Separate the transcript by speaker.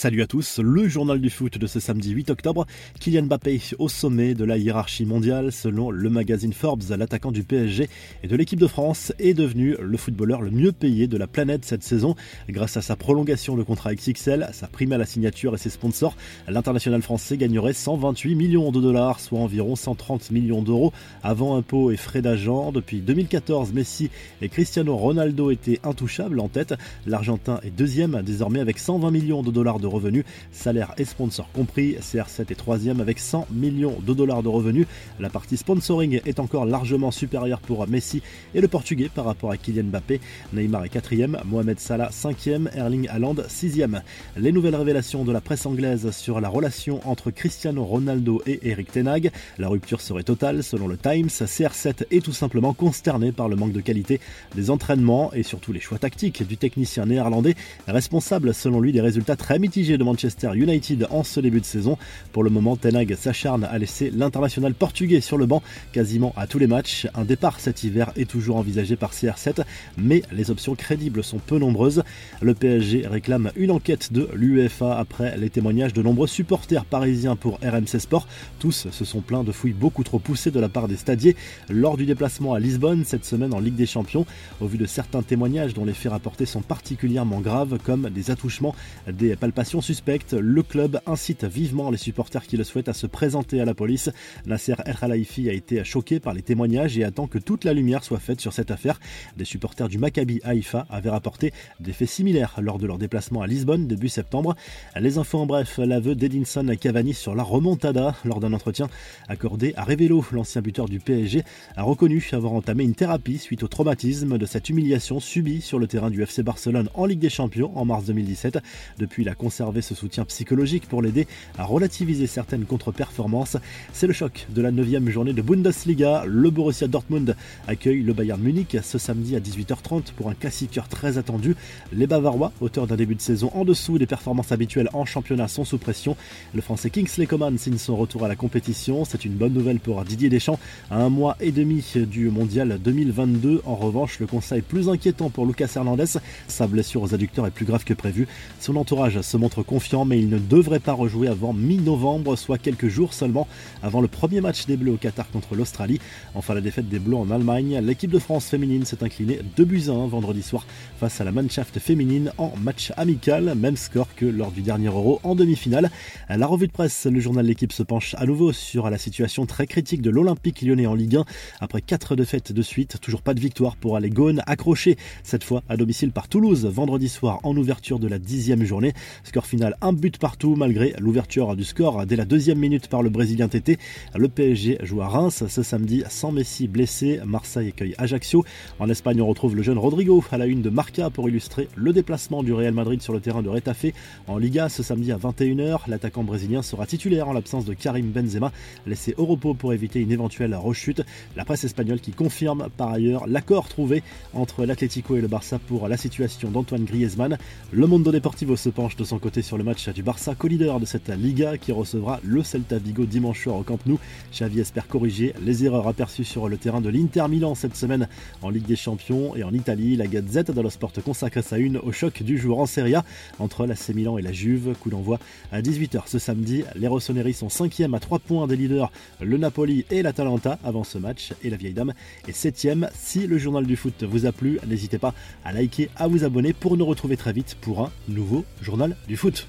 Speaker 1: Salut à tous, le journal du foot de ce samedi 8 octobre. Kylian Mbappé au sommet de la hiérarchie mondiale selon le magazine Forbes, l'attaquant du PSG et de l'équipe de France est devenu le footballeur le mieux payé de la planète cette saison grâce à sa prolongation de contrat XXL, sa prime à la signature et ses sponsors. L'international français gagnerait 128 millions de dollars, soit environ 130 millions d'euros avant impôts et frais d'agent. Depuis 2014, Messi et Cristiano Ronaldo étaient intouchables en tête. L'Argentin est deuxième désormais avec 120 millions de dollars de revenus, salaire et sponsors compris. CR7 est troisième avec 100 millions de dollars de revenus. La partie sponsoring est encore largement supérieure pour Messi et le Portugais par rapport à Kylian Mbappé. Neymar est quatrième, Mohamed Salah cinquième, Erling Haaland sixième. Les nouvelles révélations de la presse anglaise sur la relation entre Cristiano Ronaldo et Eric Tenag. La rupture serait totale selon le Times. CR7 est tout simplement consterné par le manque de qualité des entraînements et surtout les choix tactiques du technicien néerlandais, responsable selon lui des résultats très mitigé de Manchester United en ce début de saison. Pour le moment, Tenag s'acharne à laisser l'international portugais sur le banc quasiment à tous les matchs. Un départ cet hiver est toujours envisagé par CR7, mais les options crédibles sont peu nombreuses. Le PSG réclame une enquête de l'UEFA après les témoignages de nombreux supporters parisiens pour RMC Sport. Tous se sont plaints de fouilles beaucoup trop poussées de la part des stadiers lors du déplacement à Lisbonne cette semaine en Ligue des Champions. Au vu de certains témoignages dont les faits rapportés sont particulièrement graves, comme des attouchements, des palpations suspecte, le club incite vivement les supporters qui le souhaitent à se présenter à la police. Nasser El Khelaifi a été choqué par les témoignages et attend que toute la lumière soit faite sur cette affaire. Des supporters du Maccabi Haïfa avaient rapporté des faits similaires lors de leur déplacement à Lisbonne début septembre. Les infos en bref, l'aveu d'Edinson Cavani sur la remontada lors d'un entretien accordé à Revelo, l'ancien buteur du PSG, a reconnu avoir entamé une thérapie suite au traumatisme de cette humiliation subie sur le terrain du FC Barcelone en Ligue des Champions en mars 2017. Depuis la conserver ce soutien psychologique pour l'aider à relativiser certaines contre-performances. C'est le choc de la 9 journée de Bundesliga. Le Borussia Dortmund accueille le Bayern Munich ce samedi à 18h30 pour un classiqueur très attendu. Les Bavarois, auteurs d'un début de saison en dessous des performances habituelles en championnat, sont sous pression. Le français Kingsley Coman signe son retour à la compétition. C'est une bonne nouvelle pour Didier Deschamps. À un mois et demi du mondial 2022, en revanche, le conseil plus inquiétant pour Lucas Hernandez. Sa blessure aux adducteurs est plus grave que prévu. Son entourage se montre confiant, mais il ne devrait pas rejouer avant mi-novembre, soit quelques jours seulement avant le premier match des Bleus au Qatar contre l'Australie. Enfin, la défaite des Bleus en Allemagne. L'équipe de France féminine s'est inclinée 2 buts à 1 vendredi soir face à la Mannschaft féminine en match amical, même score que lors du dernier Euro en demi-finale. La revue de presse, le journal L'équipe se penche à nouveau sur la situation très critique de l'Olympique lyonnais en Ligue 1. Après 4 défaites de suite, toujours pas de victoire pour aller Gaune, accroché cette fois à domicile par Toulouse vendredi soir en ouverture de la dixième journée. Score final un but partout malgré l'ouverture du score dès la deuxième minute par le Brésilien TT. Le PSG joue à Reims ce samedi sans Messi blessé. Marseille accueille Ajaccio. En Espagne, on retrouve le jeune Rodrigo à la une de Marca pour illustrer le déplacement du Real Madrid sur le terrain de Retafe. En Liga, ce samedi à 21h, l'attaquant brésilien sera titulaire en l'absence de Karim Benzema, laissé au repos pour éviter une éventuelle rechute. La presse espagnole qui confirme par ailleurs l'accord trouvé entre l'Atlético et le Barça pour la situation d'Antoine Griezmann. Le Mundo Deportivo se penche de son côté sur le match du Barça, co-leader de cette Liga qui recevra le Celta Vigo dimanche soir au Camp Nou. Xavi espère corriger les erreurs aperçues sur le terrain de l'Inter Milan cette semaine en Ligue des Champions et en Italie. La Gazette dello Sport consacre sa une au choc du jour en Serie A entre l'AC Milan et la Juve. Coup d'envoi à 18h ce samedi. Les Rossoneri sont 5e à 3 points des leaders, le Napoli et l'Atalanta avant ce match et la vieille dame est 7e. Si le journal du foot vous a plu, n'hésitez pas à liker, à vous abonner pour nous retrouver très vite pour un nouveau journal du foot.